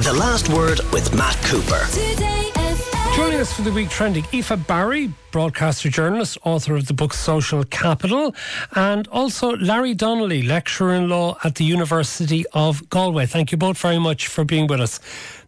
The Last Word with Matt Cooper. Joining us for the week trending, Aoife Barry, broadcaster journalist, author of the book Social Capital, and also Larry Donnelly, lecturer in law at the University of Galway. Thank you both very much for being with us.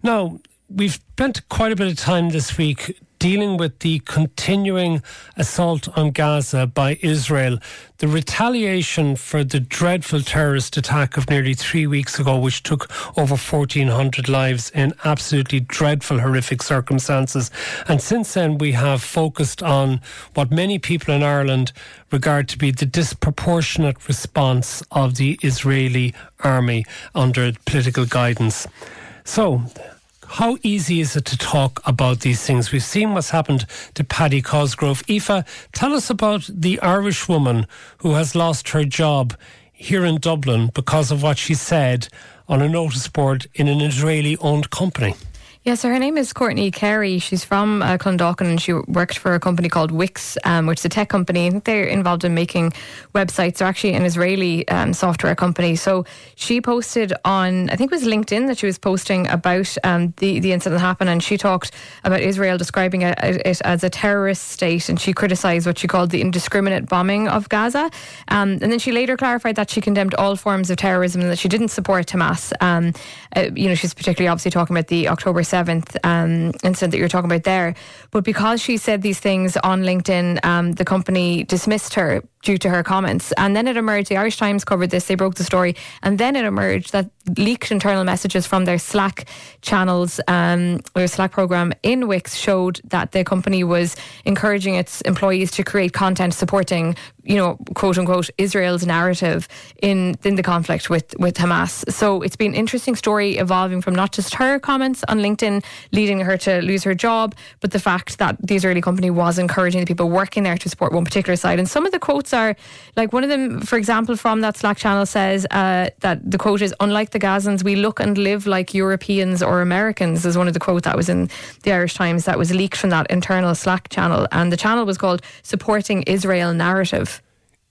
Now, we've spent quite a bit of time this week dealing with the continuing assault on Gaza by Israel, the retaliation for the dreadful terrorist attack of nearly three weeks ago, which took over 1,400 lives in absolutely dreadful, horrific circumstances. And since then, we have focused on what many people in Ireland regard to be the disproportionate response of the Israeli army under political guidance. So, how easy is it to talk about these things? We've seen what's happened to Paddy Cosgrave. Aoife, tell us about the Irish woman who has lost her job here in Dublin because of what she said on a notice board in an Israeli owned company. Yeah, so her name is Courtney Carey. She's from uh, Clondalkin and she worked for a company called Wix, um, which is a tech company. They're involved in making websites. They're actually an Israeli um, software company. So she posted on, I think it was LinkedIn that she was posting about um, the, the incident that happened and she talked about Israel describing it, it, as a terrorist state and she criticised what she called the indiscriminate bombing of Gaza. Um, and then she later clarified that she condemned all forms of terrorism and that she didn't support Hamas. Um, uh, you know, she's particularly obviously talking about the October 7th um, incident that you're talking about there. But because she said these things on LinkedIn, um, the company dismissed her due to her comments. And then it emerged, the Irish Times covered this, they broke the story. And then it emerged that leaked internal messages from their Slack channels, um, or Slack program in Wix showed that the company was encouraging its employees to create content supporting, you know, quote unquote, Israel's narrative in, in the conflict with, with Hamas. So it's been an interesting story evolving from not just her comments on LinkedIn leading her to lose her job, but the fact that the Israeli company was encouraging the people working there to support one particular side. And some of the quotes are like one of them, for example, from that Slack channel says uh, that the quote is, unlike the Gazans, we look and live like Europeans or Americans, is one of the quotes that was in the Irish Times that was leaked from that internal Slack channel. And the channel was called Supporting Israel Narrative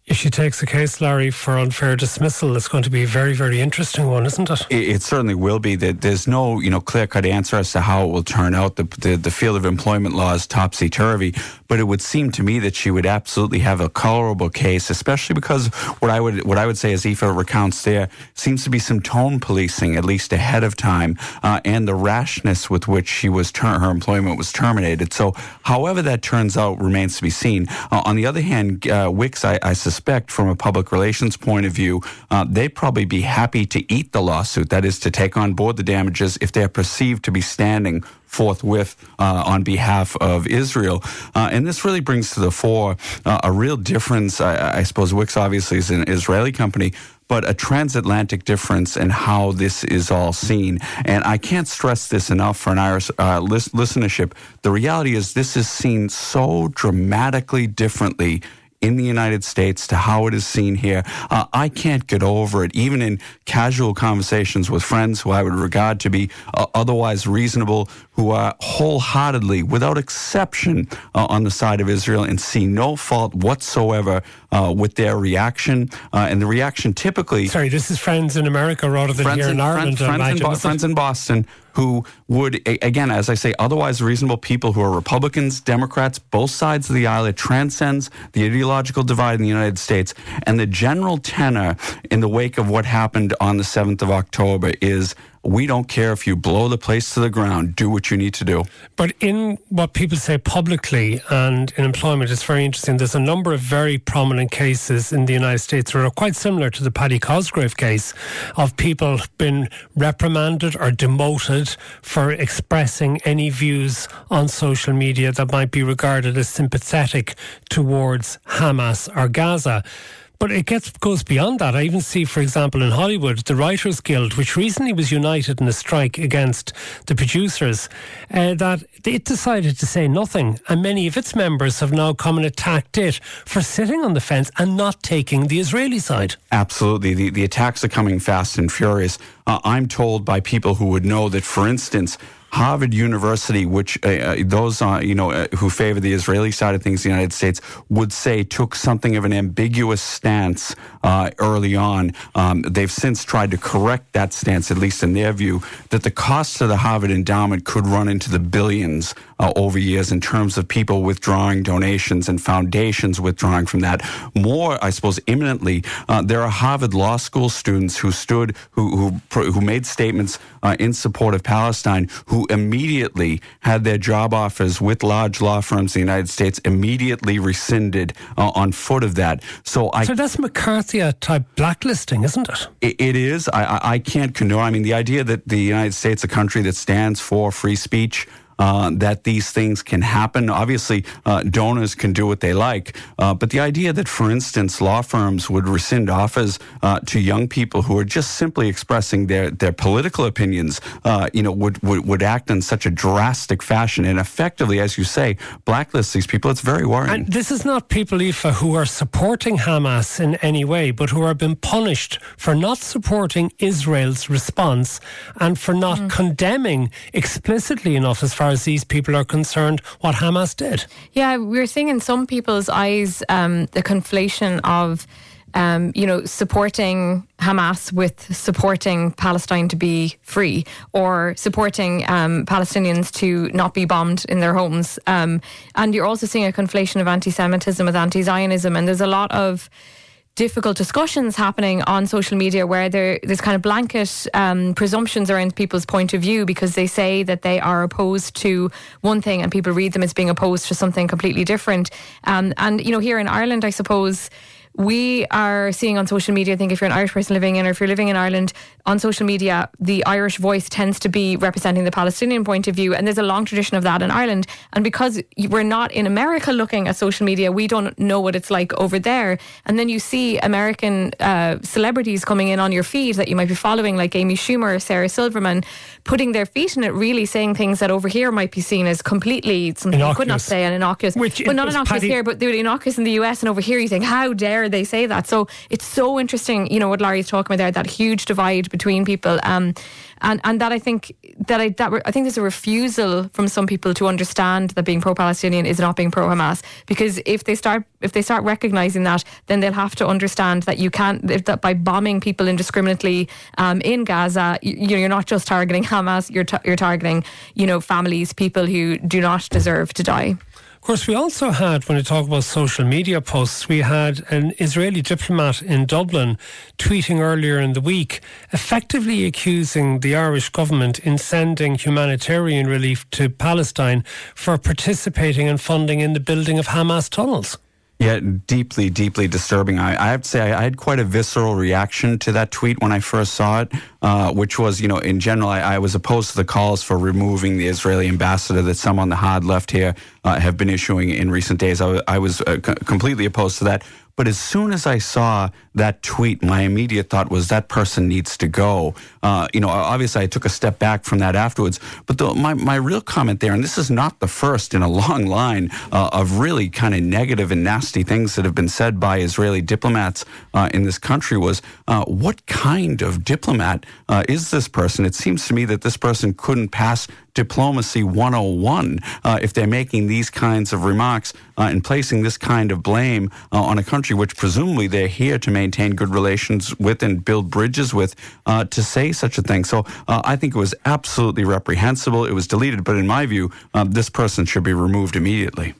if she takes a case, Larry, for unfair dismissal, it's going to be a very, very interesting one, isn't it? It, it certainly will be. There's no, you know, clear-cut answer as to how it will turn out. The, the, the field of employment law is topsy-turvy, but it would seem to me that she would absolutely have a colorable case, especially because what I would what I would say, as Aoife recounts there, seems to be some tone policing, at least ahead of time, uh, and the rashness with which she was ter- her employment was terminated. So, however that turns out remains to be seen. Uh, on the other hand, uh, Wix, I, I suspect suspect, from a public relations point of view, uh, they'd probably be happy to eat the lawsuit. That is, to take on board the damages if they're perceived to be standing forthwith uh, on behalf of Israel. Uh, and this really brings to the fore uh, a real difference. I, I, suppose Wix obviously is an Israeli company. But a transatlantic difference in how this is all seen. And I can't stress this enough for an Irish uh, listenership. The reality is, this is seen so dramatically differently in the United States to how it is seen here. Uh, I can't get over it, even in casual conversations with friends who I would regard to be uh, otherwise reasonable, who are wholeheartedly, without exception, uh, on the side of Israel and see no fault whatsoever uh, with their reaction. Uh, and the reaction typically. Sorry, this is friends in America rather than here in, in Ireland. Friends, friends, in, Bo- friends in Boston who would, again, as I say, otherwise reasonable people who are Republicans, Democrats, both sides of the aisle. It transcends the ideological divide in the United States. And the general tenor in the wake of what happened on the 7th of October is we don't care if you blow the place to the ground. Do what you need to do. But in what people say publicly and in employment, it's very interesting. There's a number of very prominent cases in the United States that are quite similar to the Paddy Cosgrave case of people being reprimanded or demoted for expressing any views on social media that might be regarded as sympathetic towards Hamas or Gaza. But it gets goes beyond that. I even see, for example, in Hollywood, the Writers Guild, which recently was united in a strike against the producers, uh, that it decided to say nothing, and many of its members have now come and attacked it for sitting on the fence and not taking the Israeli side. Absolutely, the the attacks are coming fast and furious. Uh, I'm told by people who would know that, for instance, Harvard University, which uh, uh those uh, you know uh, who favor the Israeli side of things, the United States would say took something of an ambiguous stance uh, early on. Um, they've since tried to correct that stance, at least in their view, that the cost of the Harvard endowment could run into the billions uh, over years in terms of people withdrawing donations and foundations withdrawing from that. More, I suppose, imminently, uh, there are Harvard Law School students who stood, who who, who made statements uh, in support of Palestine, who immediately had their job offers with large law firms in the United States immediately rescinded uh, on foot of that. So I. So that's McCarthy type blacklisting, isn't it? it, it is. I, I, I can't condone. I mean, the idea that the United States, a country that stands for free speech, uh, that these things can happen. Obviously, uh, donors can do what they like, uh, but the idea that, for instance, law firms would rescind offers uh, to young people who are just simply expressing their, their political opinions, uh, you know, would, would, would act in such a drastic fashion and effectively, as you say, blacklist these people. It's very worrying. And this is not people, Aoife, who are supporting Hamas in any way, but who are being punished for not supporting Israel's response and for not mm. condemning explicitly enough, as far far as these people are concerned, what Hamas did. Yeah, we're seeing in some people's eyes um, the conflation of. Um, you know, supporting Hamas with supporting Palestine to be free or supporting um, Palestinians to not be bombed in their homes. Um, and you're also seeing a conflation of anti Semitism with anti Zionism. And there's a lot of difficult discussions happening on social media where there, there's kind of blanket um, presumptions around people's point of view because they say that they are opposed to one thing and people read them as being opposed to something completely different. Um, and, you know, here in Ireland, I suppose we are seeing on social media, I think if you're an Irish person living in or if you're living in Ireland, on social media, the Irish voice tends to be representing the Palestinian point of view. And there's a long tradition of that in Ireland. And because we're not in America looking at social media, we don't know what it's like over there. And then you see American uh, celebrities coming in on your feed that you might be following, like Amy Schumer or Sarah Silverman, putting their feet in it, really saying things that over here might be seen as completely something innocuous. you could not say and innocuous. Which but not innocuous Paddy- here, but they're innocuous in the US. And over here, you think, how dare they say that. So it's so interesting, you know, what Larry's talking about there, that huge divide between people. Um, and, and that I think that I that I think there's a refusal from some people to understand that being pro-Palestinian is not being pro-Hamas because if they start if they start recognizing that then they'll have to understand that you can't that by bombing people indiscriminately um, in Gaza you, you're not just targeting Hamas you're you're targeting you know families people who do not deserve to die. Of course, we also had, when we talk about social media posts, we had an Israeli diplomat in Dublin tweeting earlier in the week, effectively accusing the Irish government in sending humanitarian relief to Palestine for participating and funding in the building of Hamas tunnels. Yeah, deeply, deeply disturbing. I, I, have to say, I, I, had quite a visceral reaction to that tweet when I first saw it, uh, which was, you know, in general, I, I, was opposed to the calls for removing the Israeli ambassador that some on the hard left here uh, have been issuing in recent days. I, was uh, c- completely opposed to that. But as soon as I saw that tweet, my immediate thought was that person needs to go. Uh, you know, obviously I took a step back from that afterwards. But the, my, my real comment there, and this is not the first in a long line uh, of really kind of negative and nasty things that have been said by Israeli diplomats uh, in this country, was uh, what kind of diplomat uh, is this person? It seems to me that this person couldn't pass diplomacy 101 uh, if they're making these kinds of remarks uh, and placing this kind of blame uh, on a country which presumably they're here to maintain good relations with and build bridges with uh, to say such a thing. So uh, I think it was absolutely reprehensible. It was deleted, but in my view, um, this person should be removed immediately.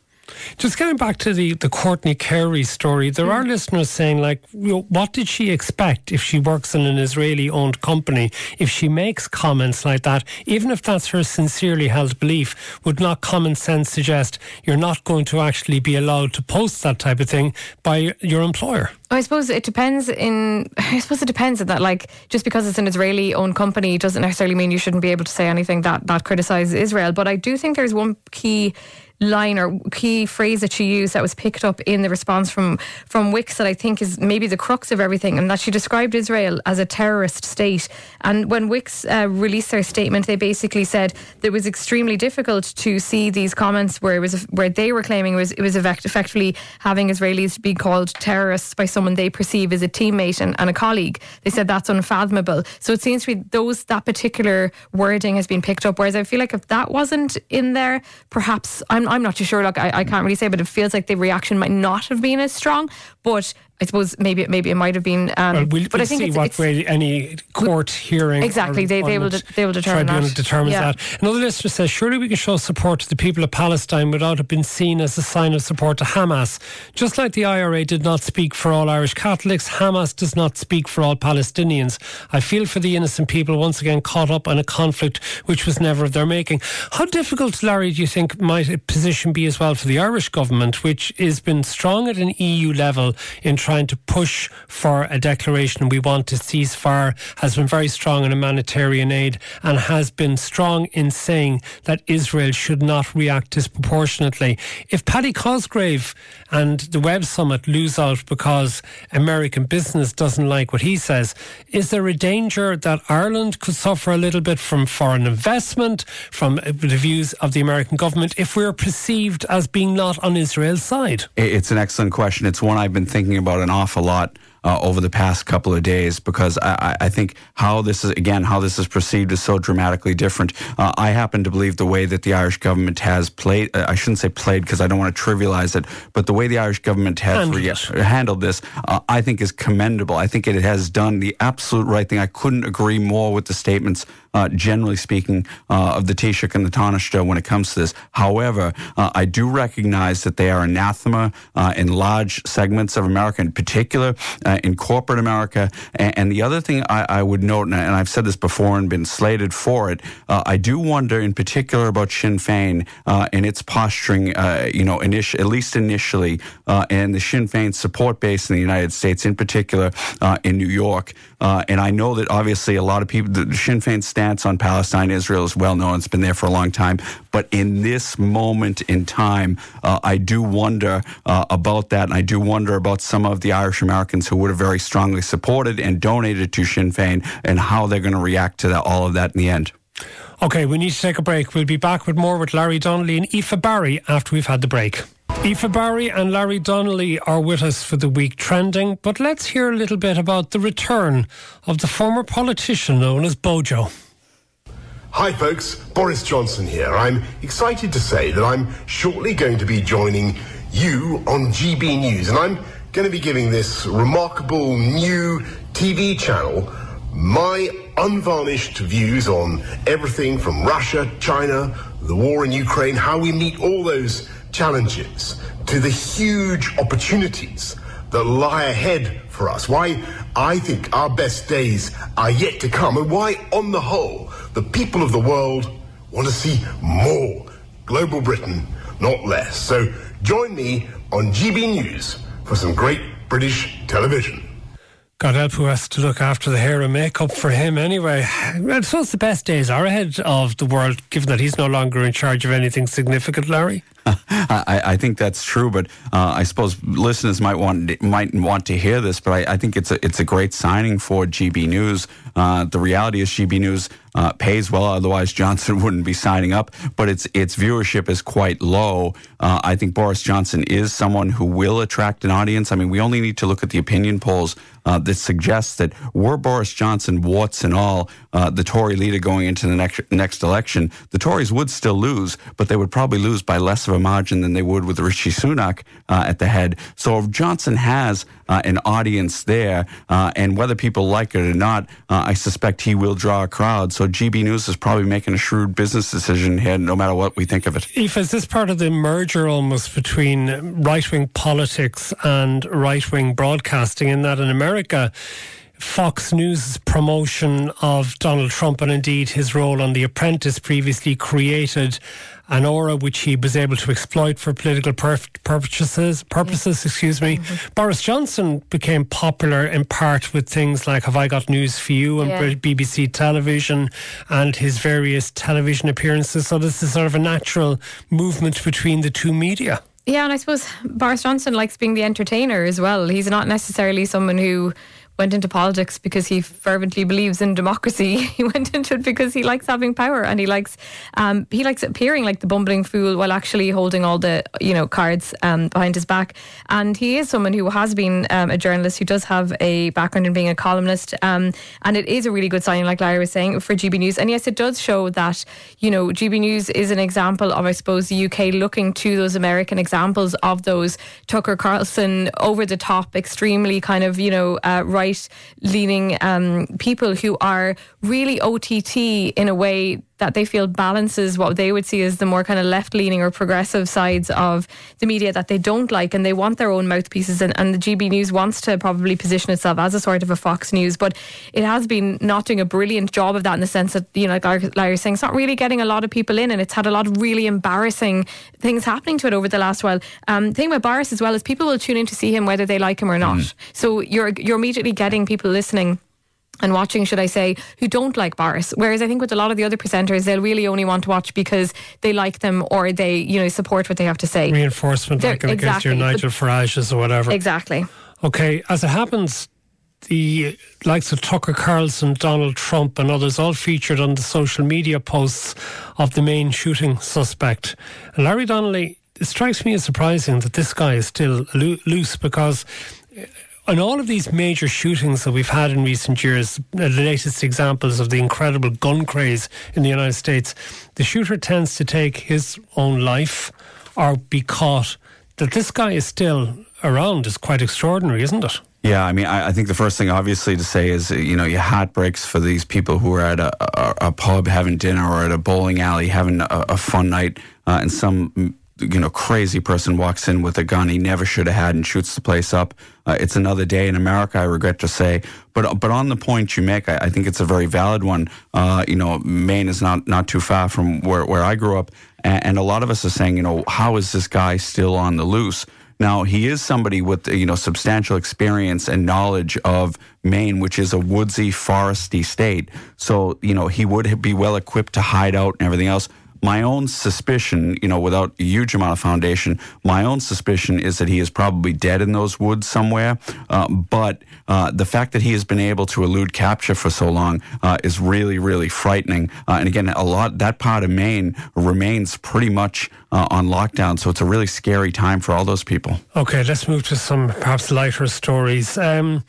Just getting back to the, the Courtney Carey story, there are mm. listeners saying, like, you know, what did she expect if she works in an Israeli owned company? If she makes comments like that, even if that's her sincerely held belief, would not common sense suggest you're not going to actually be allowed to post that type of thing by your employer? I suppose it depends in I suppose it depends that like just because it's an Israeli owned company doesn't necessarily mean you shouldn't be able to say anything that that criticizes Israel but I do think there's one key line or key phrase that she used that was picked up in the response from from Wix that I think is maybe the crux of everything, and that she described Israel as a terrorist state. And when Wix uh, released their statement, they basically said that it was extremely difficult to see these comments where it was where they were claiming it was it was effectively having Israelis be called terrorists by someone they perceive as a teammate and, and a colleague. They said that's unfathomable. So it seems to be those that particular wording has been picked up. Whereas I feel like if that wasn't in there, perhaps I'm I'm not too sure. Like I, I can't really say, but it feels like the reaction might not have been as strong. But I suppose maybe maybe it might have been. Um, well, we'll, but we'll I think see it's, what it's, way any court hearing exactly they, they will de- they will determine tribunal that. determines yeah. that. Another listener says, surely we can show support to the people of Palestine without it being seen as a sign of support to Hamas. Just like the IRA did not speak for all Irish Catholics, Hamas does not speak for all Palestinians. I feel for the innocent people once again caught up in a conflict which was never of their making. How difficult, Larry, do you think might a position be as well for the Irish government, which has been strong at an EU level in trying to push for a declaration we want to ceasefire, has been very strong in humanitarian aid, and has been strong in saying that Israel should not react disproportionately. If Paddy Cosgrave and the Web Summit lose out because American business doesn't like what he says, is there a danger that Ireland could suffer a little bit from foreign investment, from uh, the views of the American government, if we're perceived as being not on Israel's side? It's an excellent question. It's one I've been thinking about an awful lot. Uh, over the past couple of days, because I, I, think how this is again how this is perceived is so dramatically different. Uh, I happen to believe the way that the Irish government has played, uh, I shouldn't say played because I don't want to trivialize it, but the way the Irish government has handled, re- handled this, uh, I think is commendable. I think it has done the absolute right thing. I couldn't agree more with the statements uh, generally speaking, uh, of the Taoiseach and the Taoiseach when it comes to this. However, uh, I do recognize that they are anathema uh, in large segments of America, in particular uh, in corporate America. And, and the other thing I, I, would note, and I've said this before and been slated for it, I do wonder in particular about Sinn Féin and its posturing, you know, initi- at least initially, and the Sinn Féin support base in the United States, in particular in New York. and I know that obviously a lot of people, the Sinn Féin stance on Palestine, Israel is well known. It's been there for a long time. But in this moment in time, uh, I do wonder uh, about that. And I do wonder about some of the Irish Americans who would have very strongly supported and donated to Sinn Féin and how they're going to react to that, all of that in the end. Okay, we need to take a break. We'll be back with more with Larry Donnelly and Aoife Barry after we've had the break. Aoife Barry and Larry Donnelly are with us for the week trending, but let's hear a little bit about the return of the former politician known as Bojo. Hi, folks. Boris Johnson here. I'm excited to say that I'm shortly going to be joining you on GB News, and I'm going to be giving this remarkable new TV channel my unvarnished views on everything from Russia, China, the war in Ukraine, how we meet all those challenges, to the huge opportunities that lie ahead for us. Why I think our best days are yet to come, and why, on the whole, the people of the world want to see more global Britain, not less. So join me on GB News for some great British television. God help who has to look after the hair and makeup for him anyway. I suppose the best days are ahead of the world, given that he's no longer in charge of anything significant, Larry. I, I, think that's true, but uh, I suppose listeners might want might want to hear this. But I, I think it's a it's a great signing for GB News. Uh, the reality is GB News uh, pays well, otherwise Johnson wouldn't be signing up. But its its viewership is quite low. Uh, I think Boris Johnson is someone who will attract an audience. I mean, we only need to look at the opinion polls uh, that suggests that were Boris Johnson, warts and all, uh, the Tory leader going into the next next election, the Tories would still lose, but they would probably lose by less of a margin than they would with Rishi Sunak uh, at the head. So Johnson has uh, an audience there, uh, and whether people like it or not, uh, I suspect he will draw a crowd. So GB News is probably making a shrewd business decision here, no matter what we think of it. If is this part of the merger almost between right wing politics and right wing broadcasting? In that in America Fox News' promotion of Donald Trump and indeed his role on The Apprentice previously created an aura which he was able to exploit for political purposes. Purposes, excuse me. Mm-hmm. Boris Johnson became popular in part with things like "Have I Got News for You" and yeah. BBC Television, and his various television appearances. So this is sort of a natural movement between the two media. Yeah, and I suppose Boris Johnson likes being the entertainer as well. He's not necessarily someone who went into politics because he fervently believes in democracy. He went into it because he likes having power and he likes um, he likes appearing like the bumbling fool while actually holding all the you know cards um, behind his back. And he is someone who has been um, a journalist who does have a background in being a columnist. Um, and it is a really good sign, like Larry was saying, for GB News. And yes, it does show that you know GB News is an example of I suppose the UK looking to those American examples of those Tucker Carlson over the top, extremely kind of you know uh, right right leaning um, people who are really OTT in a way that they feel balances what they would see as the more kind of left leaning or progressive sides of the media that they don't like and they want their own mouthpieces and, and the GB News wants to probably position itself as a sort of a Fox News but it has been not doing a brilliant job of that in the sense that you know like Larry was saying it's not really getting a lot of people in and it's had a lot of really embarrassing things happening to it over the last while. Um, thing with Boris as well is people will tune in to see him whether they like him or not. Mm. so you're you're immediately getting people listening and watching, should I say, who don't like Boris. Whereas I think with a lot of the other presenters, they'll really only want to watch because they like them or they, you know, support what they have to say. Reinforcement, They're, like exactly. case you're Nigel Farage's or whatever. Exactly. Okay, as it happens, the likes of Tucker Carlson, Donald Trump, and others all featured on the social media posts of the main shooting suspect. And Larry Donnelly, it strikes me as surprising that this guy is still lo- loose because on all of these major shootings that we've had in recent years, the latest examples of the incredible gun craze in the United States, the shooter tends to take his own life or be caught. That this guy is still around is quite extraordinary, isn't it? Yeah, I mean, I, I, think the first thing, obviously, to say is, you know, your heart breaks for these people who are at a, a, a pub having dinner or at a bowling alley having a, a fun night, uh, and some you know crazy person walks in with a gun he never should have had and shoots the place up. Uh, it's another day in America. I regret to say, but but on the point you make, I, I think it's a very valid one. Uh, you know, Maine is not not too far from where where I grew up, and, and a lot of us are saying, you know, how is this guy still on the loose? Now he is somebody with you know substantial experience and knowledge of Maine, which is a woodsy, foresty state. So you know he would be well equipped to hide out and everything else my own suspicion, you know, without a huge amount of foundation, my own suspicion is that he is probably dead in those woods somewhere. Uh, but uh, the fact that he has been able to elude capture for so long uh, is really, really frightening. Uh, and again, a lot that part of Maine remains pretty much uh, on lockdown, so it's a really scary time for all those people. Okay, let's move to some perhaps lighter stories. Um,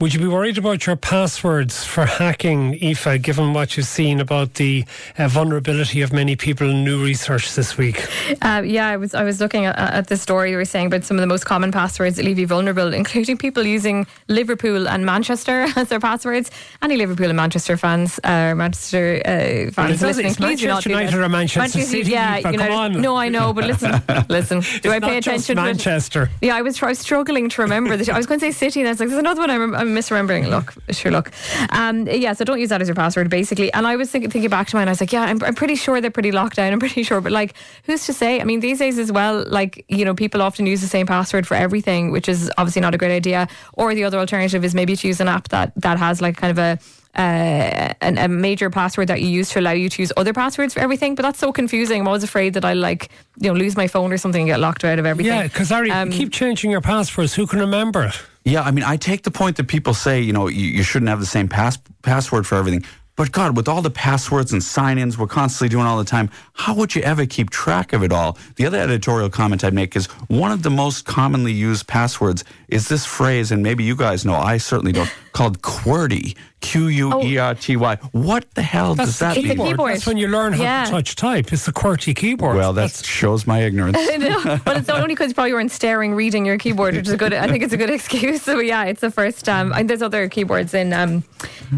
would you be worried about your passwords for hacking, Aoife, given what you've seen about the uh, vulnerability of many people in new research this week? Uh, yeah, I was I was looking at, at the story you were saying about some of the most common passwords that leave you vulnerable, including people using Liverpool and Manchester as their passwords. Any Liverpool and Manchester fans, uh, Manchester uh, fans listening, please do not do United or Manchester, Manchester City. Yeah, Aoife, Come on. No, I know, but listen, listen. Do I pay attention? to Manchester. Yeah, I was, I was struggling to remember. The, I was going to say City, and I was like, there's another one I'm, I'm misremembering. Look, sure, look. Um, yeah, so don't use that as your password, basically. And I was thinking, thinking back to mine, I was like, yeah, I'm, I'm pretty sure they're pretty locked down. I'm pretty sure, but like, who's to say? I mean, these days as well, like, you know, people often use the same password for everything, which is obviously not a great idea. Or the other alternative is maybe to use an app that that has like kind of a uh, a, a, major password that you use to allow you to use other passwords for everything. But that's so confusing. I'm always afraid that I like you know lose my phone or something and get locked out of everything. Yeah, because Ari, um, keep changing your passwords. Who can remember it? Yeah, I mean, I take the point that people say, you know, you, you shouldn't have the same pass- password for everything. But God, with all the passwords and sign ins we're constantly doing all the time, how would you ever keep track of it all? The other editorial comment I'd make is one of the most commonly used passwords is this phrase, and maybe you guys know, I certainly don't, called QWERTY. Q U E R T Y. What the hell That's does that mean? Keyboard. That's when you learn how yeah. to touch type. It's a QWERTY keyboard. Well, that shows my ignorance. no, but it's only because you probably weren't staring, reading your keyboard, which is a good. I think it's a good excuse. So yeah, it's the first. Um, and there's other keyboards in um,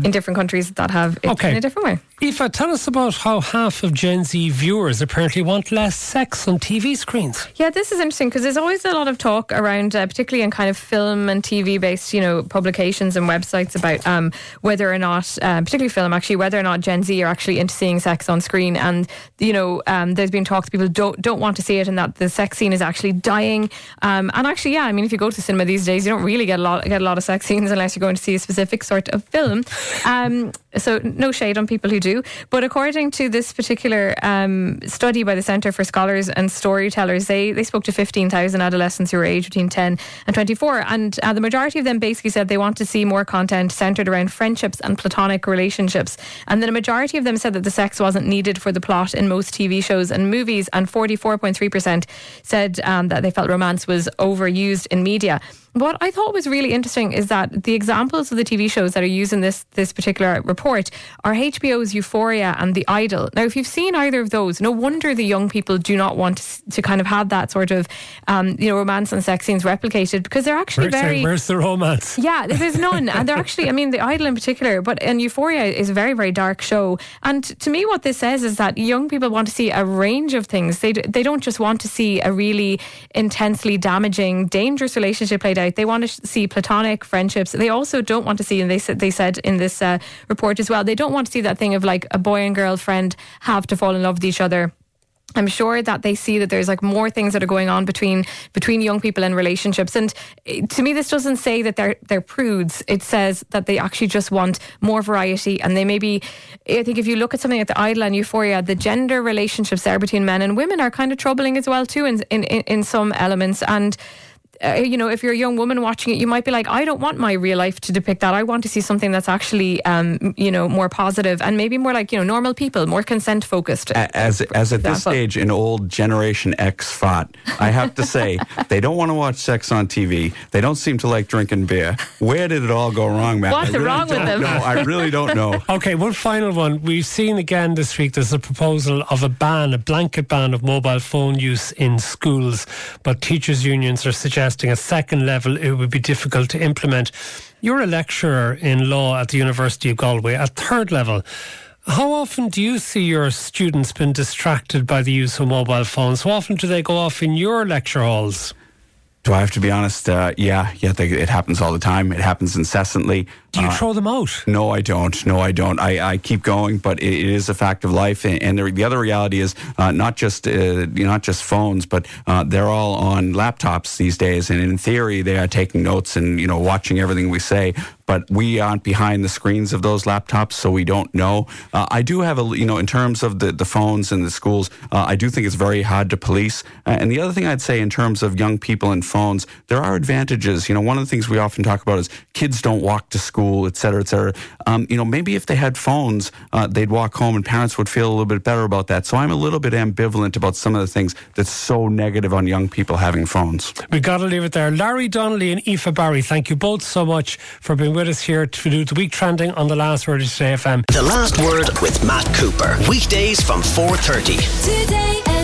in different countries that have it okay. in a different way. Aoife, tell us about how half of Gen Z viewers apparently want less sex on TV screens. Yeah, this is interesting because there's always a lot of talk around, uh, particularly in kind of film and TV based, you know, publications and websites websites about um, whether or not, um, particularly film, actually, whether or not Gen Z are actually into seeing sex on screen. And you know, um, there's been talks people don't don't want to see it, and that the sex scene is actually dying. Um, and actually, yeah, I mean, if you go to cinema these days, you don't really get a lot get a lot of sex scenes unless you're going to see a specific sort of film. Um, so no shade on people who do, but according to this particular um, study by the Centre for Scholars and Storytellers, they they spoke to 15,000 adolescents who were aged between 10 and 24, and uh, the majority of them basically said they want to see more content centred around friendships and platonic relationships, and then a majority of them said that the sex wasn't needed for the plot in most TV shows and movies, and 44.3% said um, that they felt romance was overused in media. What I thought was really interesting is that the examples of the TV shows that are used in this this particular report are HBO's Euphoria and The Idol. Now, if you've seen either of those, no wonder the young people do not want to, to kind of have that sort of um, you know romance and sex scenes replicated because they're actually where's very the, where's the romance? Yeah, there's none, and they're actually I mean The Idol in particular, but and Euphoria is a very very dark show. And to me, what this says is that young people want to see a range of things. They they don't just want to see a really intensely damaging, dangerous relationship played out. They want to see platonic friendships. They also don't want to see, and they said they said in this uh, report as well, they don't want to see that thing of like a boy and girl friend have to fall in love with each other. I'm sure that they see that there's like more things that are going on between between young people and relationships. And eh, to me, this doesn't say that they're they're prudes. It says that they actually just want more variety. And they maybe, I think, if you look at something like the Idol and Euphoria, the gender relationships there between men and women are kind of troubling as well too in in, in some elements. And uh, you know, if you're a young woman watching it, you might be like, I don't want my real life to depict that. I want to see something that's actually, um, you know, more positive and maybe more like, you know, normal people, more consent focused. As, as at this stage, an old Generation X thought, I have to say, they don't want to watch sex on TV. They don't seem to like drinking beer. Where did it all go wrong, Matt? What's really wrong with them? No, I really don't know. Okay, one final one. We've seen again this week there's a proposal of a ban, a blanket ban of mobile phone use in schools, but teachers' unions are suggesting a second level it would be difficult to implement. You're a lecturer in law at the University of Galway at third level. How often do you see your students been distracted by the use of mobile phones? How often do they go off in your lecture halls? Do I have to be honest? Uh, yeah, yeah, they, it happens all the time. It happens incessantly. Do you Uh, throw them out? No, I don't. No, I don't. I, I keep going, but it, it is a fact of life. And, and the, the other reality is uh, not just uh, not just phones, but uh, they're all on laptops these days. And in theory, they are taking notes and you know watching everything we say. But we aren't behind the screens of those laptops, so we don't know. Uh, I do have a you know in terms of the the phones and the schools, uh, I do think it's very hard to police. Uh, and the other thing I'd say in terms of young people and phones, there are advantages. You know, one of the things we often talk about is kids don't walk to school, et cetera, et cetera. Um, you know, maybe if they had phones, uh, they'd walk home, and parents would feel a little bit better about that. So I'm a little bit ambivalent about some of the things that's so negative on young people having phones. We've got to leave it there. Larry Donnelly and Aoife Barry, thank you both so much for being with us here to do the week trending on the last word of today FM. The Last Word with Matt Cooper. Weekdays from 4.30. Today